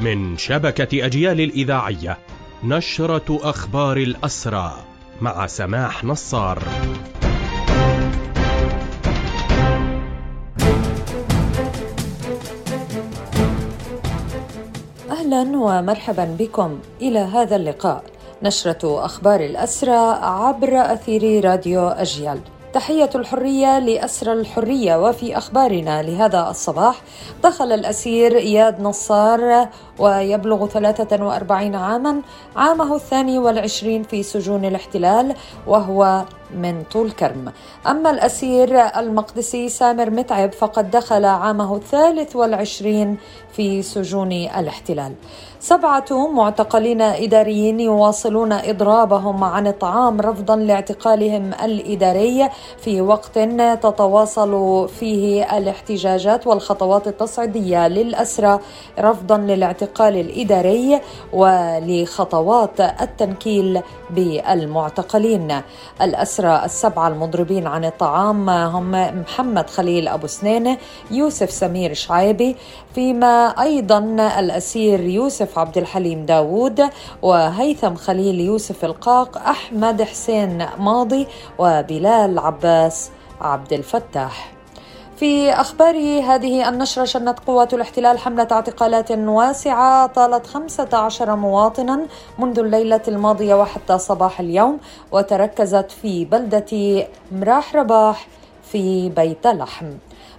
من شبكة أجيال الإذاعية نشرة أخبار الأسرى مع سماح نصار. أهلا ومرحبا بكم. إلى هذا اللقاء. نشرة أخبار الأسرى عبر أثير راديو أجيال. تحية الحرية لأسر الحرية وفي أخبارنا لهذا الصباح دخل الأسير إياد نصار ويبلغ 43 عاما عامه الثاني والعشرين في سجون الاحتلال وهو من طول كرم أما الأسير المقدسي سامر متعب فقد دخل عامه الثالث والعشرين في سجون الاحتلال. سبعة معتقلين إداريين يواصلون إضرابهم عن الطعام رفضا لاعتقالهم الإداري في وقت تتواصل فيه الاحتجاجات والخطوات التصعيدية للأسرى رفضا للاعتقال الإداري ولخطوات التنكيل بالمعتقلين. الأسرى السبعة المضربين عن الطعام هم محمد خليل أبو سنينة يوسف سمير شعيبي فيما أيضا الأسير يوسف عبد الحليم داوود وهيثم خليل يوسف القاق أحمد حسين ماضي وبلال عباس عبد الفتاح. في أخبار هذه النشرة شنت قوات الاحتلال حملة اعتقالات واسعة طالت 15 مواطنا منذ الليلة الماضية وحتى صباح اليوم وتركزت في بلدة مراح رباح في بيت لحم.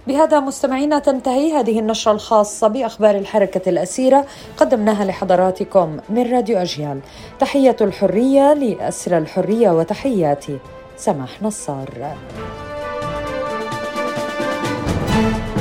بهذا مستمعينا تنتهي هذه النشرة الخاصة بأخبار الحركة الأسيرة. قدمناها لحضراتكم من راديو أجيال. تحية الحرية لأسر الحرية وتحياتي سماح نصار. Thank you.